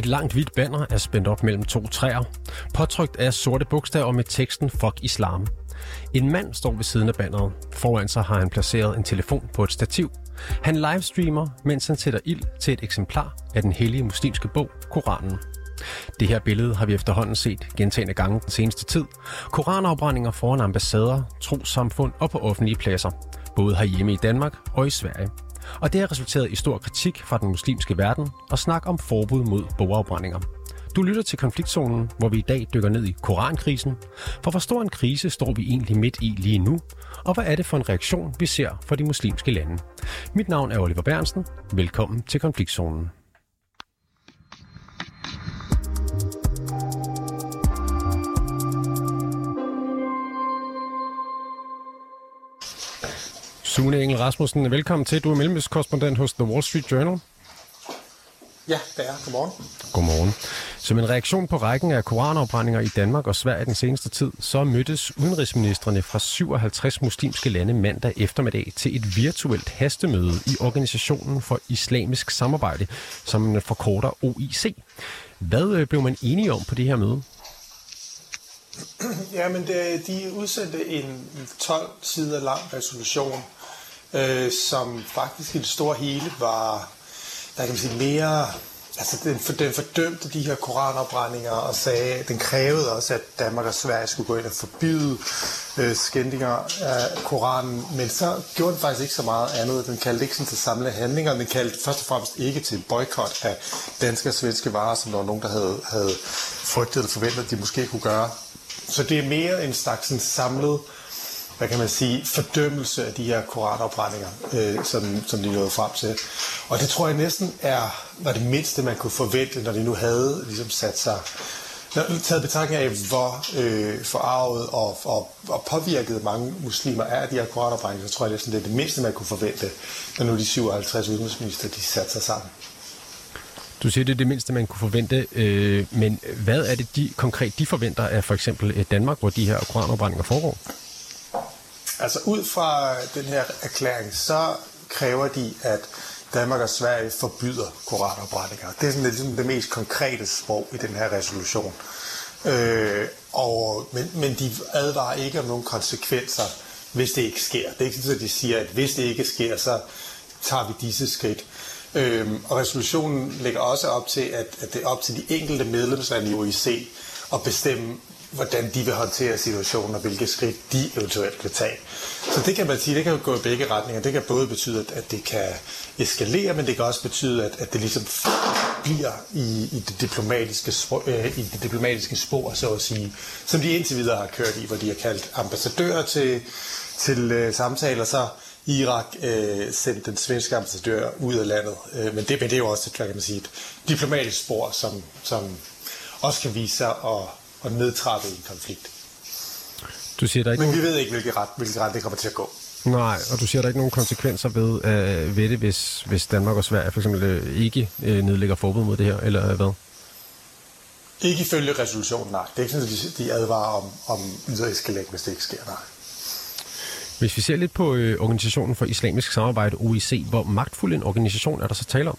Et langt hvidt banner er spændt op mellem to træer. Påtrykt er sorte bogstaver med teksten Fuck Islam. En mand står ved siden af banneret. Foran sig har han placeret en telefon på et stativ. Han livestreamer, mens han sætter ild til et eksemplar af den hellige muslimske bog, Koranen. Det her billede har vi efterhånden set gentagende gange den seneste tid. Koranafbrændinger foran ambassader, trosamfund og på offentlige pladser. Både herhjemme i Danmark og i Sverige. Og det har resulteret i stor kritik fra den muslimske verden og snak om forbud mod bogafbrændinger. Du lytter til konfliktzonen, hvor vi i dag dykker ned i korankrisen. For hvor stor en krise står vi egentlig midt i lige nu? Og hvad er det for en reaktion, vi ser fra de muslimske lande? Mit navn er Oliver Bernsen. Velkommen til konfliktzonen. Sune Engel Rasmussen, velkommen til. Du er mellemøstkorrespondent hos The Wall Street Journal. Ja, det er. Godmorgen. Godmorgen. Som en reaktion på rækken af koranafbrændinger i Danmark og Sverige den seneste tid, så mødtes udenrigsministerne fra 57 muslimske lande mandag eftermiddag til et virtuelt hastemøde i Organisationen for Islamisk Samarbejde, som man forkorter OIC. Hvad øh, blev man enige om på det her møde? Ja, men det, de udsendte en 12 sider lang resolution, øh, som faktisk i det store hele var, der kan man sige, mere Altså, den, for, den fordømte de her koranopbrændinger og sagde, den krævede også, at Danmark og Sverige skulle gå ind og forbyde øh, skændinger af Koranen, men så gjorde den faktisk ikke så meget andet. Den kaldte ikke sådan til samlede handlinger, den kaldte først og fremmest ikke til boykot af danske og svenske varer, som der var nogen, der havde, havde frygtet eller forventet, at de måske kunne gøre. Så det er mere en slags sådan samlet hvad kan man sige, fordømmelse af de her koranopbrændinger, øh, som, som de nåede frem til. Og det tror jeg næsten er, var det mindste, man kunne forvente, når de nu havde ligesom sat sig når taget betragtning af, hvor øh, forarvet og, og, og påvirket mange muslimer er af de her koranopbrændinger, så tror jeg næsten, det er det mindste, man kunne forvente, når nu de 57 udenrigsminister, de satte sig sammen. Du siger, det er det mindste, man kunne forvente, øh, men hvad er det de, konkret, de forventer af for eksempel øh, Danmark, hvor de her koranopbrændinger foregår? Altså ud fra den her erklæring, så kræver de, at Danmark og Sverige forbyder koranopbrændinger. Det er sådan det, ligesom det mest konkrete sprog i den her resolution. Øh, og, men, men de advarer ikke om nogen konsekvenser, hvis det ikke sker. Det er ikke sådan, at de siger, at hvis det ikke sker, så tager vi disse skridt. Øhm, og resolutionen lægger også op til, at, at det er op til de enkelte medlemslande i OIC at bestemme, hvordan de vil håndtere situationen, og hvilke skridt de eventuelt vil tage. Så det kan man sige, det kan gå i begge retninger. Det kan både betyde, at det kan eskalere, men det kan også betyde, at, at det ligesom bliver i, i, det diplomatiske øh, i det diplomatiske spor, så at sige, som de indtil videre har kørt i, hvor de har kaldt ambassadører til, til øh, samtaler, så Irak øh, sendte den svenske ambassadør ud af landet. Øh, men, det, men det er jo også kan man sige, et diplomatisk spor, som, som også kan vise sig at, at nedtrappe en konflikt. Du siger, der ikke Men vi ved ikke, hvilken ret, hvilken ret det kommer til at gå. Nej, og du siger, der er ikke nogen konsekvenser ved, øh, ved det, hvis, hvis Danmark og Sverige for eksempel øh, ikke øh, nedlægger forbud mod det her, eller hvad? Ikke ifølge resolutionen, nej. Det er ikke sådan, at de, advarer om, om yderligere eskalering, hvis det ikke sker, nej. Hvis vi ser lidt på øh, Organisationen for Islamisk Samarbejde, OIC, hvor magtfuld en organisation er der så tale om?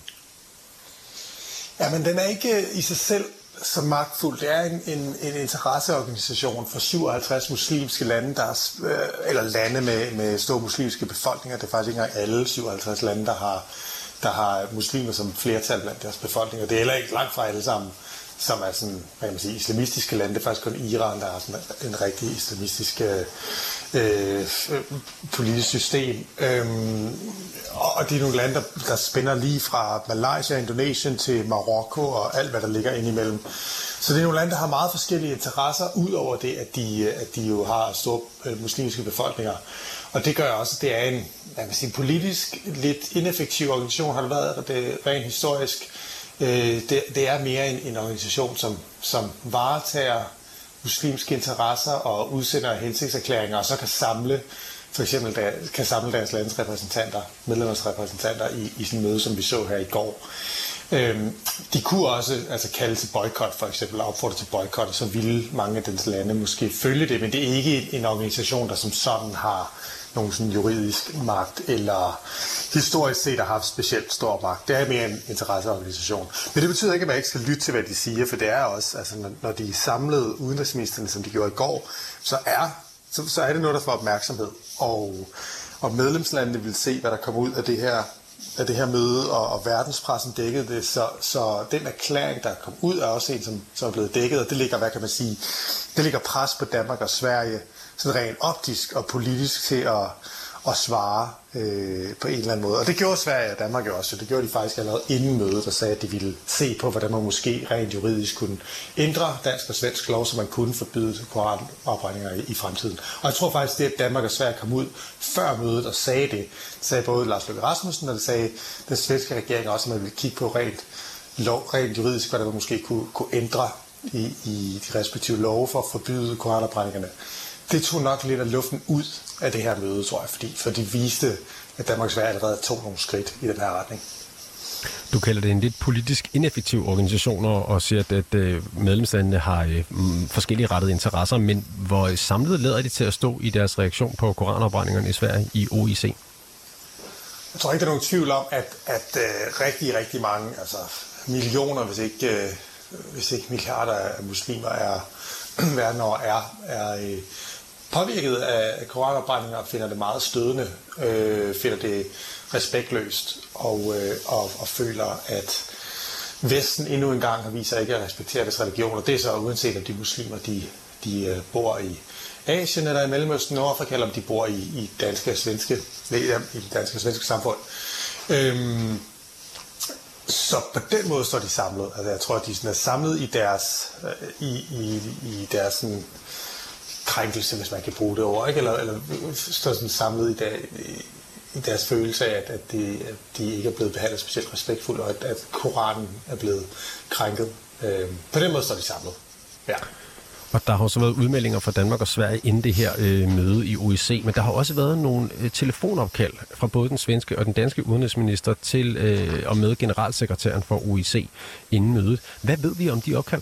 Ja, men den er ikke i sig selv så magtfuld. Det er en, en, en interesseorganisation for 57 muslimske lande, der er, øh, eller lande med, med store muslimske befolkninger. Det er faktisk ikke engang alle 57 lande, der har, der har muslimer som flertal blandt deres befolkninger. Det er heller ikke langt fra alle sammen som er sådan, hvad kan man sige, islamistiske lande. Det er faktisk kun Iran, der har sådan en rigtig islamistisk øh, politisk system. Øhm, og det er nogle lande, der, der spænder lige fra Malaysia, Indonesien til Marokko og alt, hvad der ligger indimellem. Så det er nogle lande, der har meget forskellige interesser, ud over det, at de, at de jo har store øh, muslimske befolkninger. Og det gør også, at det er en hvad man sige, politisk lidt ineffektiv organisation, har det været det rent historisk. Øh, det, det er mere en, en organisation, som, som varetager muslimske interesser og udsender hensigtserklæringer, og så kan samle for eksempel der, kan samle deres lands repræsentanter, medlemmers repræsentanter i, i sådan en møde, som vi så her i går. Øhm, de kunne også altså, kalde til boykot for eksempel, og opfordre til boykot, og så ville mange af dens lande måske følge det, men det er ikke en organisation, der som sådan har nogen sådan juridisk magt, eller historisk set har haft specielt stor magt. Det er mere en interesseorganisation. Men det betyder ikke, at man ikke skal lytte til, hvad de siger, for det er også, altså når de samlede udenrigsministerne, som de gjorde i går, så er, så, så er det noget, der får opmærksomhed. Og, og medlemslandene vil se, hvad der kommer ud af det her af det her møde, og, og verdenspressen dækkede det, så, så den erklæring, der kom ud, er også en, som, som er blevet dækket, og det ligger, hvad kan man sige, det ligger pres på Danmark og Sverige, sådan rent optisk og politisk til at, at svare øh, på en eller anden måde. Og det gjorde Sverige og Danmark jo også. Det gjorde de faktisk allerede inden mødet, der sagde, at de ville se på, hvordan man måske rent juridisk kunne ændre dansk og svensk lov, så man kunne forbyde koranopregninger i, i fremtiden. Og jeg tror faktisk, det at Danmark og Sverige kom ud før mødet og sagde det, sagde både Lars Løkke Rasmussen, og det sagde den svenske regering også, at man ville kigge på rent, lov, rent juridisk, hvordan man måske kunne, kunne ændre i, i de respektive love for at forbyde koranopbrændingerne det tog nok lidt af luften ud af det her møde, tror jeg, fordi, for det viste, at Danmarks Sverige allerede tog nogle skridt i den her retning. Du kalder det en lidt politisk ineffektiv organisation og siger, at, at øh, medlemslandene har øh, forskellige rettede interesser, men hvor samlet lader de til at stå i deres reaktion på koranopbrændingerne i Sverige i OIC? Jeg tror ikke, der er nogen tvivl om, at, at uh, rigtig, rigtig mange, altså millioner, hvis ikke, hvis ikke milliarder af muslimer er verden over, er, er påvirket af koranopbrændinger og finder det meget stødende, øh, finder det respektløst og, øh, og, og føler, at Vesten endnu en gang har vist sig ikke at respektere deres religioner. Det er så uanset om de muslimer, de, de øh, bor i Asien eller i Mellemøsten, Nordafrika, eller om de bor i, i danske og svenske, i det danske og svenske samfund. Øhm, så på den måde står de samlet. Altså, jeg tror, at de sådan er samlet i deres, øh, i, i, i deres sådan, krænkelse, hvis man kan bruge det ord, ikke? Eller, eller står sådan samlet i, dag, i, deres følelse af, at, at, de, at de ikke er blevet behandlet specielt respektfuldt, og at, at Koranen er blevet krænket. Øh, på den måde står de samlet. Ja. Og der har også været udmeldinger fra Danmark og Sverige inden det her øh, møde i OEC, men der har også været nogle øh, telefonopkald fra både den svenske og den danske udenrigsminister til øh, og med generalsekretæren for OEC inden mødet. Hvad ved vi om de opkald?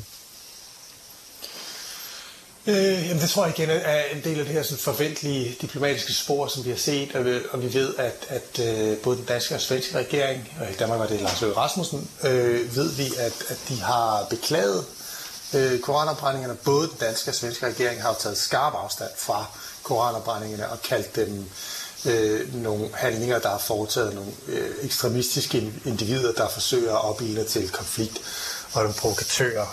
Øh, jamen det tror jeg igen er en del af det her sådan forventelige diplomatiske spor, som vi har set, og vi, og vi ved, at, at øh, både den danske og svenske regering, og i Danmark var det Lars Løkke Rasmussen, øh, ved vi, at, at de har beklaget øh, koranopbrændingerne. Både den danske og svenske regering har jo taget skarp afstand fra koranopbrændingerne og kaldt dem øh, nogle handlinger, der er foretaget nogle øh, ekstremistiske individer, der forsøger at opildne til konflikt, og nogle provokatører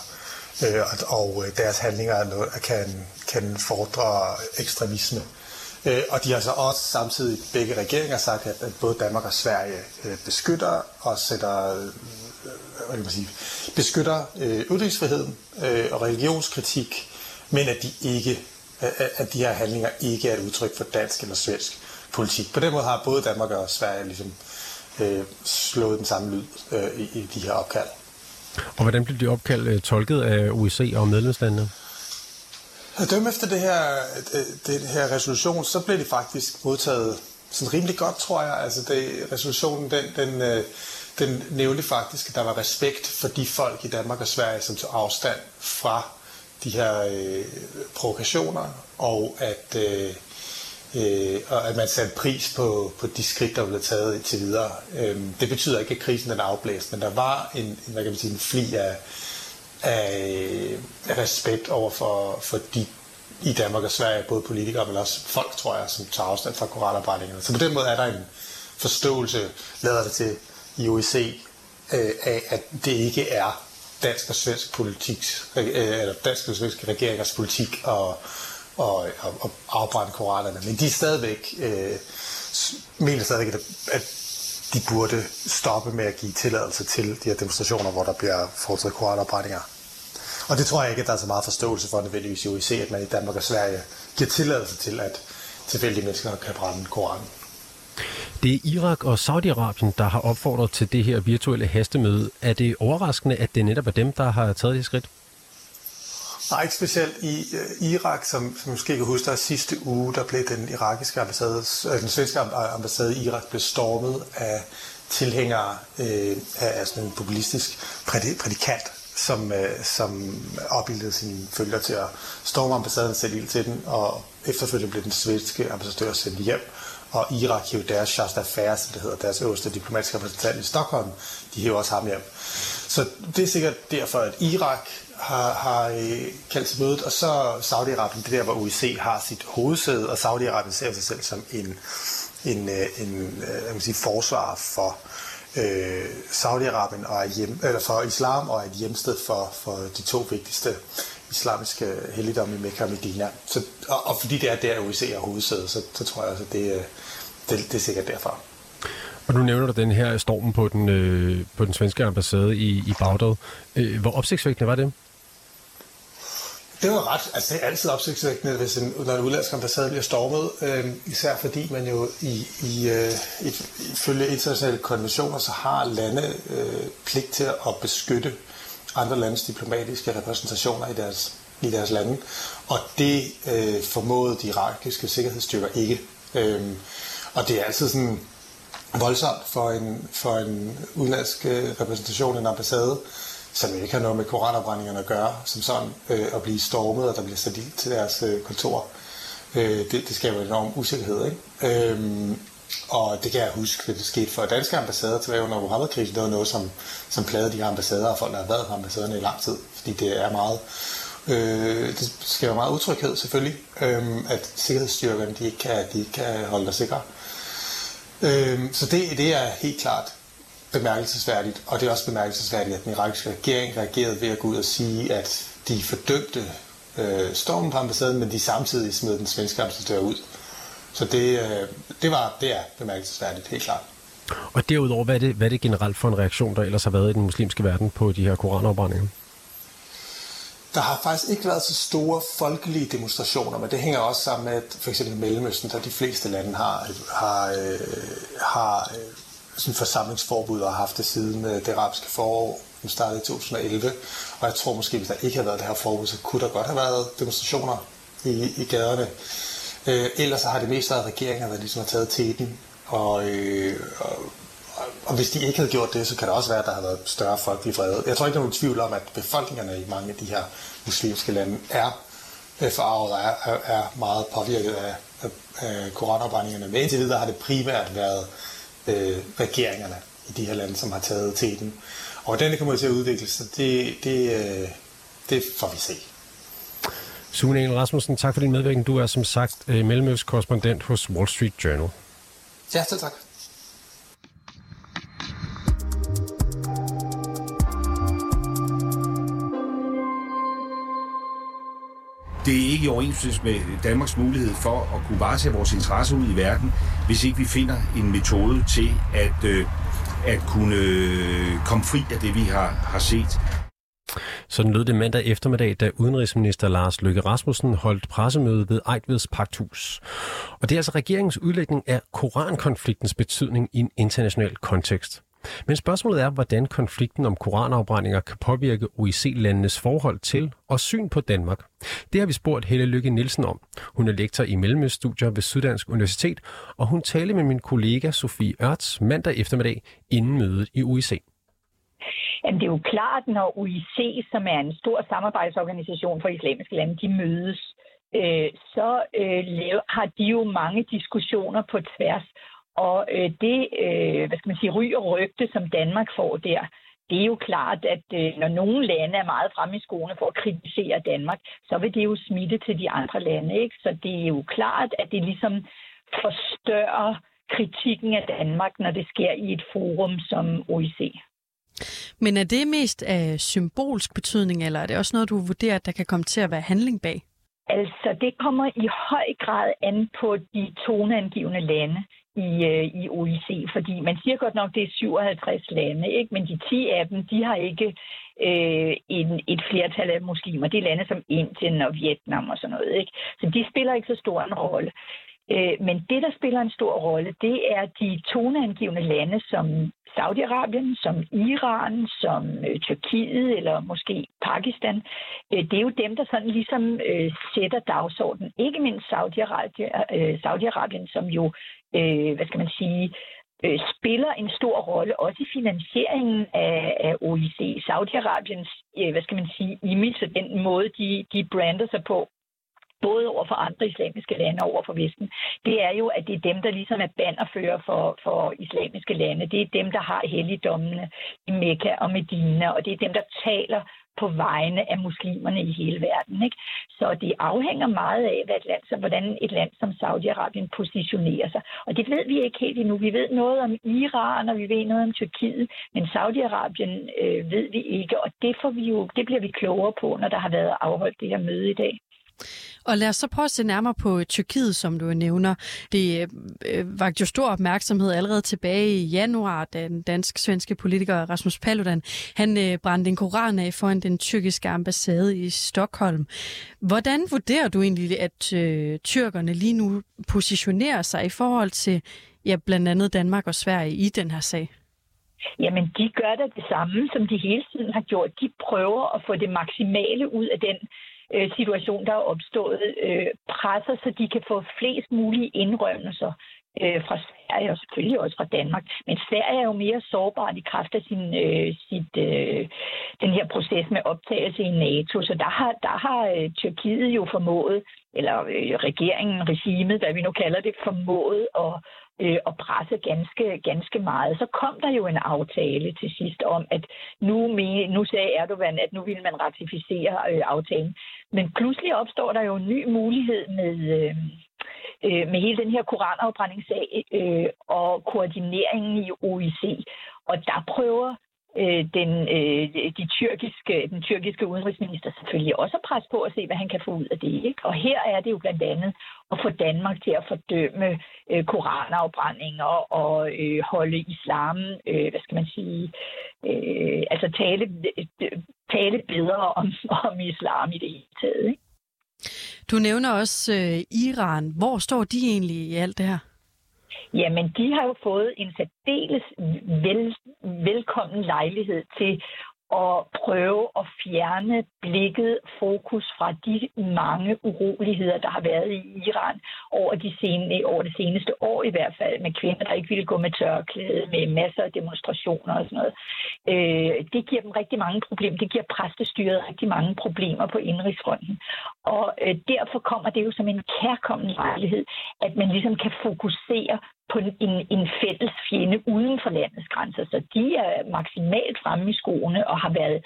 øh, og øh, deres handlinger kan, kan fordre ekstremisme. Øh, og de har så også samtidig begge regeringer sagt, at, at både Danmark og Sverige øh, beskytter og sætter øh, hvad kan man sige, beskytter øh, ytringsfriheden øh, og religionskritik, men at de ikke at de her handlinger ikke er et udtryk for dansk eller svensk politik. På den måde har både Danmark og Sverige ligesom øh, slået den samme lyd øh, i, i de her opkald. Og hvordan blev de opkald øh, tolket af OEC og medlemslandene? At dømme efter det her, det, det her resolution, så blev det faktisk modtaget sådan rimelig godt, tror jeg. Altså det, resolutionen, den, den, øh, den nævnte faktisk, at der var respekt for de folk i Danmark og Sverige, som tog afstand fra de her øh, provokationer, og at, øh, øh, og at man satte pris på, på de skridt, der blev taget til videre. Øh, det betyder ikke, at krisen er afblæst, men der var en, hvad kan man sige, en fli af, af, af respekt over for, for de i Danmark og Sverige, både politikere, men også folk, tror jeg, som tager afstand fra koranopbrændingerne. Så på den måde er der en forståelse, lader det til i OEC, øh, af, at det ikke er dansk og svensk politik, øh, eller dansk og svensk regeringers politik og og, og, og afbrænde korallerne. Men de er stadigvæk, øh, mener stadigvæk, at, at de burde stoppe med at give tilladelse til de her demonstrationer, hvor der bliver foretaget koranopbrændinger. Og det tror jeg ikke, at der er så meget forståelse for nødvendigvis i OIC, at man i Danmark og Sverige giver tilladelse til, at tilfældige mennesker kan brænde koranen. Det er Irak og Saudi-Arabien, der har opfordret til det her virtuelle hastemøde. Er det overraskende, at det netop er dem, der har taget det skridt? Nej, ikke specielt i uh, Irak, som, som måske kan huske, der sidste uge, der blev den irakiske ambassade, øh, den svenske øh, ambassade i Irak blev stormet af tilhængere øh, af sådan en populistisk prædikant, som, øh, som opbildede sine følger til at storme ambassaden, sætte ild til den, og efterfølgende blev den svenske ambassadør sendt hjem og Irak hævde deres Shasta Affairs, som det hedder, deres øverste diplomatiske repræsentant i Stockholm, de hiver også ham hjem. Så det er sikkert derfor, at Irak har, har øh, kaldt til mødet, og så Saudi-Arabien, det der, hvor UIC har sit hovedsæde, og Saudi-Arabien ser sig selv som en, en, øh, en, øh, en man sige, forsvar for øh, Saudi-Arabien og hjem, eller for islam og et hjemsted for, for de to vigtigste islamiske helligdomme i Mekka og Medina. Så, og, og fordi det er der, UIC er hovedsæde, så, så tror jeg også, at det, øh, det, det er sikkert derfor. Og nu nævner du den her stormen på den, øh, på den svenske ambassade i, i Bagdad. Øh, hvor opsigtsvækkende var det? Det var ret, altså det er altid opsigtsvækkende, hvis en, når en udlandsk ambassade bliver stormet, øh, især fordi man jo i, i, øh, ifølge internationale konventioner, så har lande øh, pligt til at beskytte andre landes diplomatiske repræsentationer i deres, i deres lande, og det øh, formåede de irakiske sikkerhedsstyrker ikke. Øh, og det er altid sådan voldsomt for en, for en udenlandsk øh, repræsentation, en ambassade, som ikke har noget med koranopbrændingerne at gøre, som sådan øh, at blive stormet, og der bliver sat ild til deres øh, kontor. Øh, det, det skaber en enorm usikkerhed. Ikke? Øhm, og det kan jeg huske, at det skete for danske ambassader tilbage under Mohammed-krisen. Det var noget, som, som plagede de her ambassader, og folk, der har været på ambassaderne i lang tid. Fordi det er meget... Øh, det skaber meget utryghed selvfølgelig, øh, at sikkerhedsstyrkerne de ikke, kan, de ikke kan holde dig sikre. Øh, så det, det er helt klart bemærkelsesværdigt, og det er også bemærkelsesværdigt, at den irakiske regering reagerede ved at gå ud og sige, at de fordømte øh, stormen på ambassaden, men de samtidig smed den svenske ambassadør ud. Så det, øh, det, var, det er bemærkelsesværdigt, helt klart. Og derudover, hvad er, det, hvad er det generelt for en reaktion, der ellers har været i den muslimske verden på de her koranopbrændinger? Der har faktisk ikke været så store folkelige demonstrationer, men det hænger også sammen med, at for eksempel Mellemøsten, der de fleste lande har, har, øh, har øh, sådan forsamlingsforbud og har haft det siden øh, det arabiske forår, som startede i 2011. Og jeg tror måske, hvis der ikke havde været det her forbud, så kunne der godt have været demonstrationer i, i gaderne. Øh, ellers så har det mest været regeringer, der ligesom har taget teten. Og, øh, og, og hvis de ikke havde gjort det, så kan det også være, at der har været større folkelig vrede. Jeg tror ikke, der er nogen tvivl om, at befolkningerne i mange af de her muslimske lande er øh, forarvet og er, er, er meget påvirket af, af, af koranopbrændingerne. Men indtil videre har det primært været øh, regeringerne i de her lande, som har taget teten. Og hvordan det kommer til at udvikle sig, det, det, øh, det får vi se. Sune Engel Rasmussen, tak for din medvirkning. Du er som sagt øh, mellemøstkorrespondent hos Wall Street Journal. Ja, tak. Det er ikke i overensstemmelse med Danmarks mulighed for at kunne varetage vores interesser ud i verden, hvis ikke vi finder en metode til at, øh, at kunne øh, komme fri af det, vi har, har set. Sådan lød det mandag eftermiddag, da udenrigsminister Lars Løkke Rasmussen holdt pressemøde ved Ejtveds Pagthus. Og det er altså regeringens udlægning af korankonfliktens betydning i en international kontekst. Men spørgsmålet er, hvordan konflikten om koranafbrændinger kan påvirke OIC-landenes forhold til og syn på Danmark. Det har vi spurgt Helle Lykke Nielsen om. Hun er lektor i Mellemøststudier ved Syddansk Universitet, og hun talte med min kollega Sofie Ørts mandag eftermiddag inden mødet i OIC. Jamen, det er jo klart, når OIC, som er en stor samarbejdsorganisation for islamiske lande, de mødes, øh, så øh, har de jo mange diskussioner på tværs. Og øh, det, øh, hvad skal man sige, ry og rygte, som Danmark får der, det er jo klart, at øh, når nogle lande er meget fremme i skoene for at kritisere Danmark, så vil det jo smitte til de andre lande. Ikke? Så det er jo klart, at det ligesom forstørrer kritikken af Danmark, når det sker i et forum som OIC. Men er det mest af symbolsk betydning, eller er det også noget, du vurderer, at der kan komme til at være handling bag? Altså, det kommer i høj grad an på de toneangivende lande i, øh, i OIC, fordi man siger godt nok, det er 57 lande, ikke? men de 10 af dem, de har ikke øh, en, et flertal af muslimer. Det er lande som Indien og Vietnam og sådan noget. Ikke? Så de spiller ikke så stor en rolle. Øh, men det, der spiller en stor rolle, det er de toneangivende lande som Saudi-Arabien, som Iran, som øh, Tyrkiet eller måske Pakistan. Øh, det er jo dem, der sådan ligesom øh, sætter dagsordenen. Ikke mindst Saudi-Arabien, øh, Saudi-Arabien som jo, øh, hvad skal man sige, øh, spiller en stor rolle også i finansieringen af, af OIC. Saudi-Arabiens, øh, hvad skal man sige, image og den måde, de, de brander sig på, både over for andre islamiske lande og over for Vesten, det er jo, at det er dem, der ligesom er banderfører for, for islamiske lande. Det er dem, der har helligdommene i Mekka og Medina, og det er dem, der taler på vegne af muslimerne i hele verden. Ikke? Så det afhænger meget af, hvad et land, så hvordan et land som Saudi-Arabien positionerer sig. Og det ved vi ikke helt endnu. Vi ved noget om Iran, og vi ved noget om Tyrkiet, men Saudi-Arabien øh, ved vi ikke, og det, får vi jo, det bliver vi klogere på, når der har været afholdt det her møde i dag. Og lad os så prøve at se nærmere på øh, Tyrkiet, som du nævner. Det øh, øh vagt jo stor opmærksomhed allerede tilbage i januar, da den dansk-svenske politiker Rasmus Paludan han øh, brændte en koran af foran den tyrkiske ambassade i Stockholm. Hvordan vurderer du egentlig, at øh, tyrkerne lige nu positionerer sig i forhold til ja, blandt andet Danmark og Sverige i den her sag? Jamen, de gør da det samme, som de hele tiden har gjort. De prøver at få det maksimale ud af den øh, situation, der er opstået, øh, presser, så de kan få flest mulige indrømmelser øh, fra Sverige og selvfølgelig også fra Danmark. Men Sverige er jo mere sårbart i kraft af sin, øh, sit, øh, den her proces med optagelse i NATO. Så der har, der har øh, Tyrkiet jo formået, eller øh, regeringen, regimet, hvad vi nu kalder det, formået at, øh, og presse ganske, ganske meget. Så kom der jo en aftale til sidst om, at nu, nu sagde Erdogan, at nu ville man ratificere øh, aftalen. Men pludselig opstår der jo en ny mulighed med, øh, øh, med hele den her koranafbrændingssag øh, Øh, og koordineringen i OIC. Og der prøver øh, den, øh, de tyrkiske, den tyrkiske udenrigsminister selvfølgelig også at presse på at se, hvad han kan få ud af det. Ikke? Og her er det jo blandt andet at få Danmark til at fordømme øh, koranafbrændinger og øh, holde islam, øh, hvad skal man sige, øh, altså tale, tale bedre om, om islam i det hele taget. Ikke? Du nævner også øh, Iran. Hvor står de egentlig i alt det her? Jamen, de har jo fået en særdeles vel, velkommen lejlighed til at prøve at fjerne blikket, fokus fra de mange uroligheder, der har været i Iran over, de sene, over det seneste år i hvert fald, med kvinder, der ikke ville gå med tørklæde, med masser af demonstrationer og sådan noget. Øh, det giver dem rigtig mange problemer. Det giver præstestyret rigtig mange problemer på indrigsfronten. Og øh, derfor kommer det jo som en kærkommen lejlighed, at man ligesom kan fokusere på en, en fælles fjende uden for landets grænser. Så de er maksimalt fremme i skoene og har været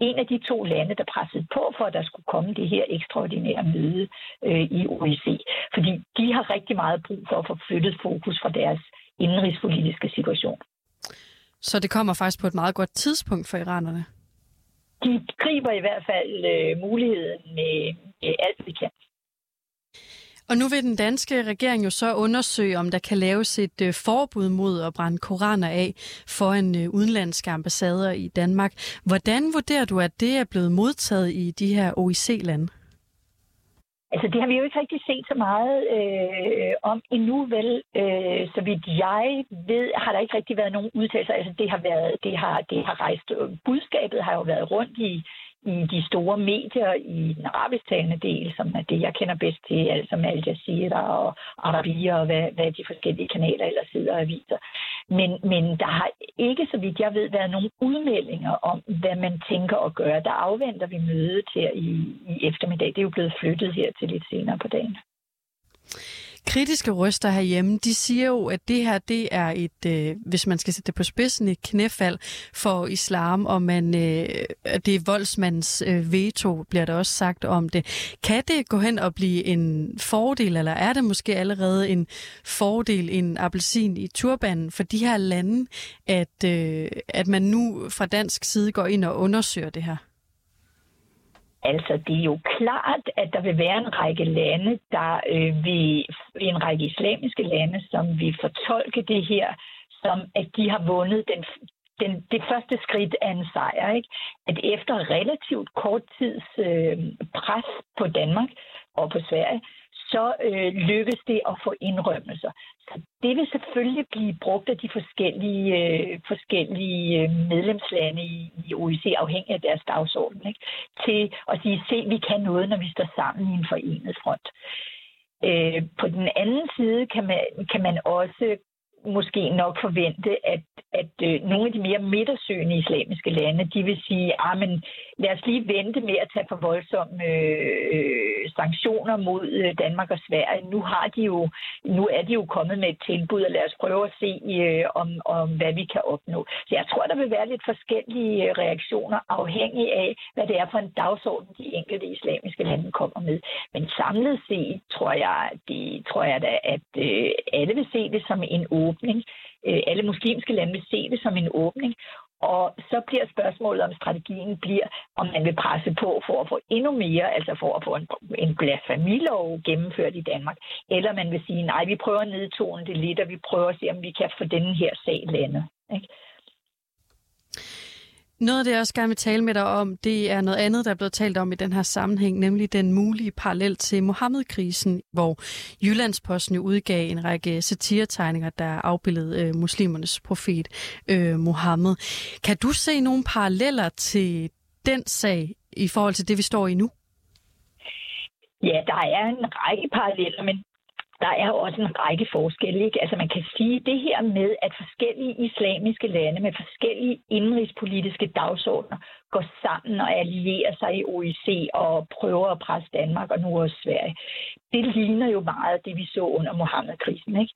en af de to lande, der pressede på for, at der skulle komme det her ekstraordinære møde øh, i OEC. Fordi de har rigtig meget brug for at få flyttet fokus fra deres indrigspolitiske situation. Så det kommer faktisk på et meget godt tidspunkt for iranerne? De griber i hvert fald øh, muligheden med øh, alt, vi kan. Og nu vil den danske regering jo så undersøge, om der kan laves et øh, forbud mod at brænde koraner af for en øh, udenlandske ambassader i Danmark. Hvordan vurderer du, at det er blevet modtaget i de her OIC-lande? Altså, det har vi jo ikke rigtig set så meget øh, om endnu, vel. Øh, så vidt jeg ved, har der ikke rigtig været nogen udtalelser. Altså, det har, været, det har, det har rejst, øh, budskabet har jo været rundt i, i de store medier i den arabisktalende del, som er det, jeg kender bedst til, altså med Al Jazeera og Arabia og hvad, hvad de forskellige kanaler ellers sidder og viser. Men, men der har ikke, så vidt jeg ved, været nogen udmeldinger om, hvad man tænker at gøre. Der afventer vi mødet her i, i eftermiddag. Det er jo blevet flyttet her til lidt senere på dagen kritiske røster herhjemme, de siger jo, at det her, det er et, øh, hvis man skal sætte det på spidsen, et knæfald for islam, og man, øh, det er voldsmandens øh, veto, bliver der også sagt om det. Kan det gå hen og blive en fordel, eller er det måske allerede en fordel, en appelsin i turbanen for de her lande, at, øh, at man nu fra dansk side går ind og undersøger det her? Altså, det er jo klart, at der vil være en række lande, der øh, vil, en række islamiske lande, som vil fortolke det her, som at de har vundet den, den, det første skridt af en sejr. Ikke? At efter relativt kort tids øh, pres på Danmark og på Sverige, så øh, lykkes det at få indrømmelser. Så det vil selvfølgelig blive brugt af de forskellige, øh, forskellige øh, medlemslande i, i OEC, afhængig af deres dagsorden, ikke? til at sige, se, vi kan noget, når vi står sammen i en forenet front. Øh, på den anden side kan man, kan man også måske nok forvente, at, at øh, nogle af de mere midtersøgende islamiske lande, de vil sige, at men lad os lige vente med at tage for voldsomme øh, sanktioner mod øh, Danmark og Sverige. Nu har de jo, nu er de jo kommet med et tilbud, og lad os prøve at se, øh, om, om hvad vi kan opnå. Så jeg tror, der vil være lidt forskellige øh, reaktioner, afhængig af, hvad det er for en dagsorden, de enkelte islamiske lande kommer med. Men samlet set tror jeg, det, tror jeg da, at øh, alle vil se det som en åbning. Øh, alle muslimske lande vil se det som en åbning. Og så bliver spørgsmålet, om strategien bliver, om man vil presse på for at få endnu mere, altså for at få en, en blasfemilov gennemført i Danmark, eller man vil sige, nej, vi prøver at nedtone det lidt, og vi prøver at se, om vi kan få denne her sag landet. Ikke? Noget af det, jeg også gerne vil tale med dig om, det er noget andet, der er blevet talt om i den her sammenhæng, nemlig den mulige parallel til Mohammed-krisen, hvor Jyllandsposten udgav en række satiretegninger, der afbildede øh, muslimernes profet øh, Mohammed. Kan du se nogle paralleller til den sag i forhold til det, vi står i nu? Ja, der er en række paralleller, men der er også en række forskelle. Ikke? Altså man kan sige det her med, at forskellige islamiske lande med forskellige indrigspolitiske dagsordner går sammen og allierer sig i OIC og prøver at presse Danmark og nu også Sverige. Det ligner jo meget det, vi så under Mohammed-krisen. Ikke?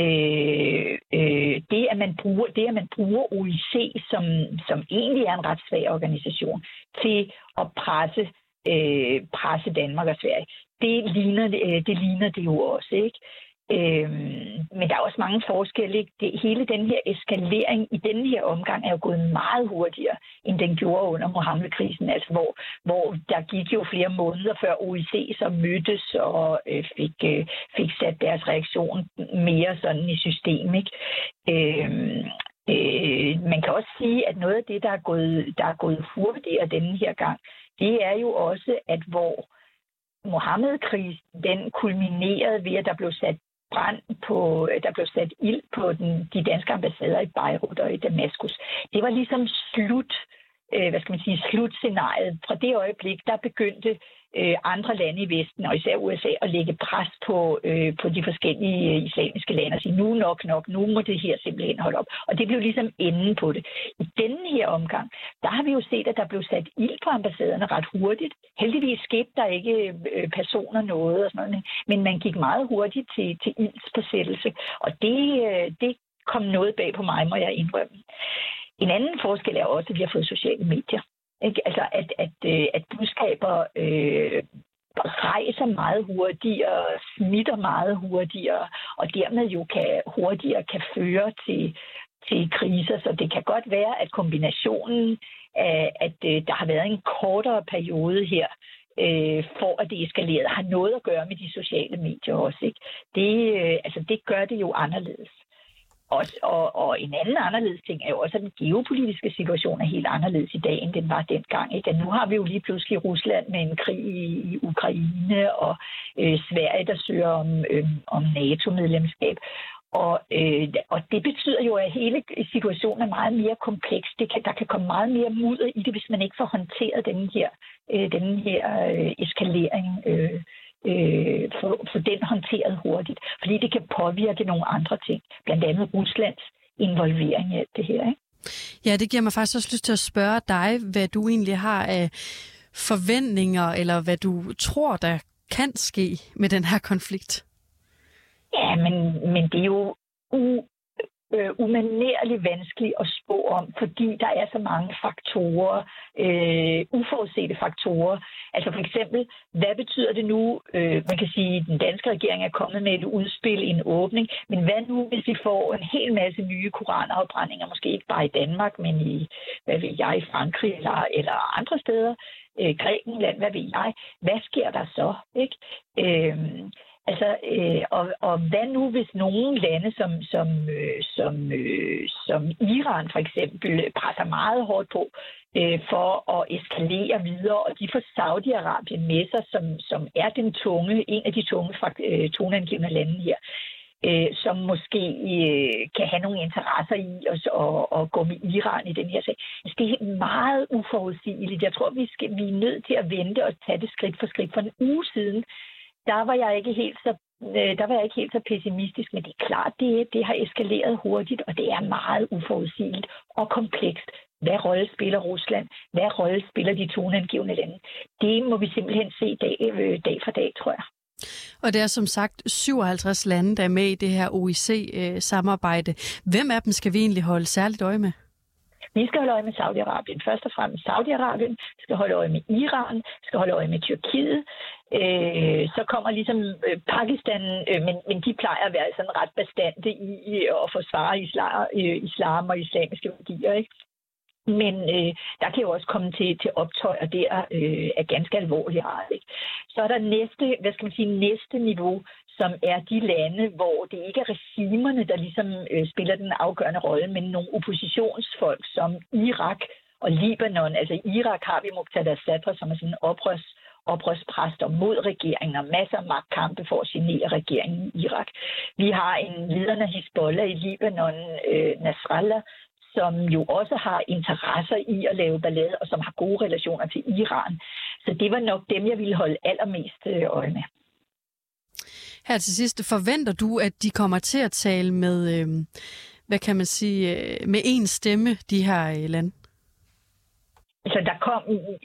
Øh, øh, det, at man bruger, det, at man bruger OIC, som, som egentlig er en ret svag organisation, til at presse øh, presse Danmark og Sverige. Det ligner, øh, det ligner det jo også, ikke? Øhm, men der er også mange forskelle. Ikke? Det, hele den her eskalering i denne her omgang er jo gået meget hurtigere, end den gjorde under Mohammed-krisen, altså hvor, hvor der gik jo flere måneder før OIC så mødtes og øh, fik, øh, fik sat deres reaktion mere sådan i system. Ikke? Øhm, øh, man kan også sige, at noget af det, der er gået, der er gået hurtigere denne her gang, det er jo også, at hvor Mohammed-krisen, den kulminerede ved, at der blev sat brand på, der blev sat ild på den, de danske ambassader i Beirut og i Damaskus. Det var ligesom slut, øh, hvad skal man sige, slutscenariet. Fra det øjeblik, der begyndte øh, andre lande i Vesten, og især USA, at lægge pres på, øh, på de forskellige øh, islamiske lande og sige, nu nok nok, nu må det her simpelthen holde op. Og det blev ligesom enden på det. I denne her omgang, der har vi jo set, at der blev sat ild på ambassaderne ret hurtigt. Heldigvis skete der ikke øh, personer noget og sådan noget, men man gik meget hurtigt til, til ildspåsættelse, og det, øh, det kom noget bag på mig, må jeg indrømme. En anden forskel er også, at vi har fået sociale medier. Ikke? Altså, at, at, øh, at budskaber øh, rejser meget hurtigere, smitter meget hurtigere, og dermed jo kan hurtigere kan føre til, til kriser. Så det kan godt være, at kombinationen af, at øh, der har været en kortere periode her, øh, for at det eskalerede, har noget at gøre med de sociale medier også. Ikke? Det, øh, altså, det gør det jo anderledes. Og, og, og en anden anderledes ting er jo også, at den geopolitiske situation er helt anderledes i dag, end den var dengang. Ikke? Og nu har vi jo lige pludselig Rusland med en krig i, i Ukraine, og øh, Sverige, der søger om, øh, om NATO-medlemskab. Og, øh, og det betyder jo, at hele situationen er meget mere kompleks. Det kan, der kan komme meget mere mudder i det, hvis man ikke får håndteret den her, øh, den her øh, eskalering øh, øh, få, få den håndteret hurtigt. Fordi det kan påvirke nogle andre ting, blandt andet Ruslands involvering i alt det her. Ikke? Ja, det giver mig faktisk også lyst til at spørge dig, hvad du egentlig har af forventninger, eller hvad du tror, der kan ske med den her konflikt. Ja, men, men det er jo u, øh, umanerligt vanskelig at spå om, fordi der er så mange faktorer, øh, uforudsete faktorer. Altså for eksempel, hvad betyder det nu? Øh, man kan sige, at den danske regering er kommet med et udspil, en åbning, men hvad nu, hvis vi får en hel masse nye koranafbrændinger, måske ikke bare i Danmark, men i, hvad ved jeg, i Frankrig eller, eller andre steder, øh, Grækenland, hvad ved jeg, hvad sker der så? Ikke? Øh, Altså, øh, og, og hvad nu, hvis nogle lande som, som, øh, som, øh, som Iran for eksempel presser meget hårdt på øh, for at eskalere videre, og de får Saudi-Arabien med sig, som, som er den tunge, en af de tunge øh, toneangivende lande her, øh, som måske øh, kan have nogle interesser i at, og, og gå med Iran i den her sag. Altså, det er meget uforudsigeligt. Jeg tror, vi, skal, vi er nødt til at vente og tage det skridt for skridt. For en uge siden, der var jeg ikke helt så øh, der var jeg ikke helt så pessimistisk, men det er klart, det, det har eskaleret hurtigt, og det er meget uforudsigeligt og komplekst. Hvad rolle spiller Rusland? Hvad rolle spiller de toneangivende lande? Det må vi simpelthen se dag, øh, dag for dag, tror jeg. Og det er som sagt 57 lande, der er med i det her OIC-samarbejde. Øh, Hvem af dem skal vi egentlig holde særligt øje med? Vi skal holde øje med Saudi-Arabien. Først og fremmest Saudi-Arabien. Vi skal holde øje med Iran. Vi skal holde øje med Tyrkiet. Øh, så kommer ligesom øh, Pakistan, øh, men, men de plejer at være sådan ret bestandte i, i at forsvare islam, øh, islam og islamiske værdier. Ikke? Men øh, der kan jo også komme til, til optøj, og det er, øh, er ganske alvorligt. Ikke? Så er der næste, hvad skal man sige, næste niveau, som er de lande, hvor det ikke er regimerne, der ligesom øh, spiller den afgørende rolle, men nogle oppositionsfolk som Irak og Libanon. Altså i Irak har vi Muqtada Sadr, som er sådan en oprørs, oprørspræster mod regeringen og masser af magtkampe for at genere regeringen i Irak. Vi har en lederne Hezbollah i Libanon, øh, Nasrallah, som jo også har interesser i at lave ballade, og som har gode relationer til Iran. Så det var nok dem, jeg ville holde allermest øh, øje med. Her til sidst, forventer du, at de kommer til at tale med, øh, hvad kan man sige, øh, med en stemme, de her øh, lande? Så der kom,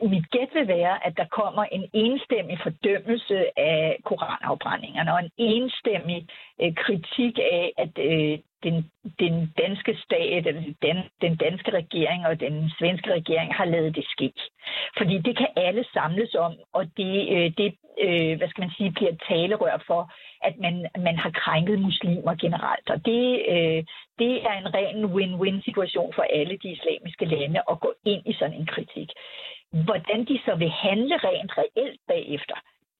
mit gæt vil være, at der kommer en enstemmig fordømmelse af koranafbrændingerne og en enstemmig øh, kritik af, at øh, den, den danske stat, eller den, den danske regering og den svenske regering har lavet det ske. Fordi det kan alle samles om, og det, øh, det øh, hvad skal man sige, bliver et talerør for, at man, man har krænket muslimer generelt. Og det, øh, det er en ren win-win situation for alle de islamiske lande at gå ind i sådan en kritik. Hvordan de så vil handle rent reelt bagefter,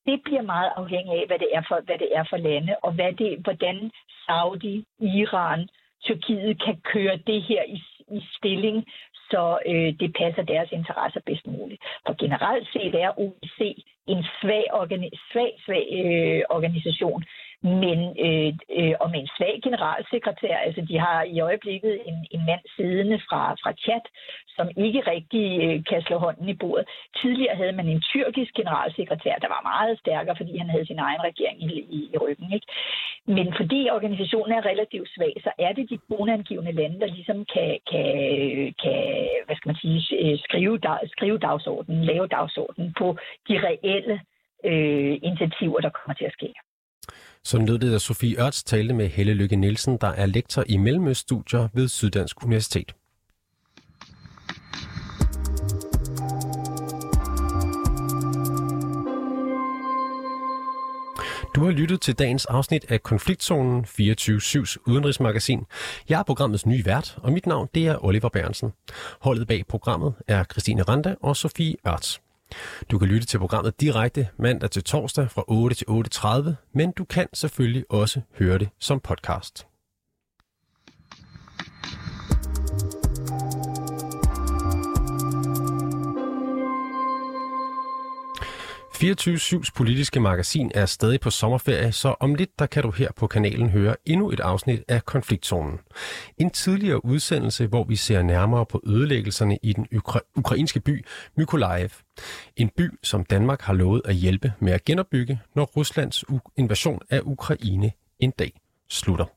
det bliver meget afhængigt af, hvad det er for, hvad det er for lande, og hvad det, hvordan Saudi, Iran, Tyrkiet kan køre det her i, i stilling, så øh, det passer deres interesser bedst muligt. For generelt set er OIC en svag, organi- svag, svag øh, organisation, men øh, øh, og med en svag generalsekretær. Altså, de har i øjeblikket en, en mand siddende fra, fra chat, som ikke rigtig øh, kan slå hånden i bordet. Tidligere havde man en tyrkisk generalsekretær, der var meget stærkere, fordi han havde sin egen regering i, i, i ryggen. Ikke? Men fordi organisationen er relativt svag, så er det de bonangivende lande, der ligesom kan, kan, kan hvad skal man sige, øh, skrive, dag, skrive dagsordenen, lave dagsordenen på de reelle øh, initiativer, der kommer til at ske. Som lød det, da Sofie Ørts talte med Helle Lykke Nielsen, der er lektor i Mellemøststudier ved Syddansk Universitet. Du har lyttet til dagens afsnit af Konfliktzonen 24-7's udenrigsmagasin. Jeg er programmets nye vært, og mit navn det er Oliver Bærensen. Holdet bag programmet er Christine Randa og Sofie Ørts. Du kan lytte til programmet direkte mandag til torsdag fra 8 til 8.30, men du kan selvfølgelig også høre det som podcast. 24-7's politiske magasin er stadig på sommerferie, så om lidt der kan du her på kanalen høre endnu et afsnit af Konfliktzonen. En tidligere udsendelse, hvor vi ser nærmere på ødelæggelserne i den ukra- ukrainske by Mykolaiv. En by, som Danmark har lovet at hjælpe med at genopbygge, når Ruslands invasion af Ukraine en dag slutter.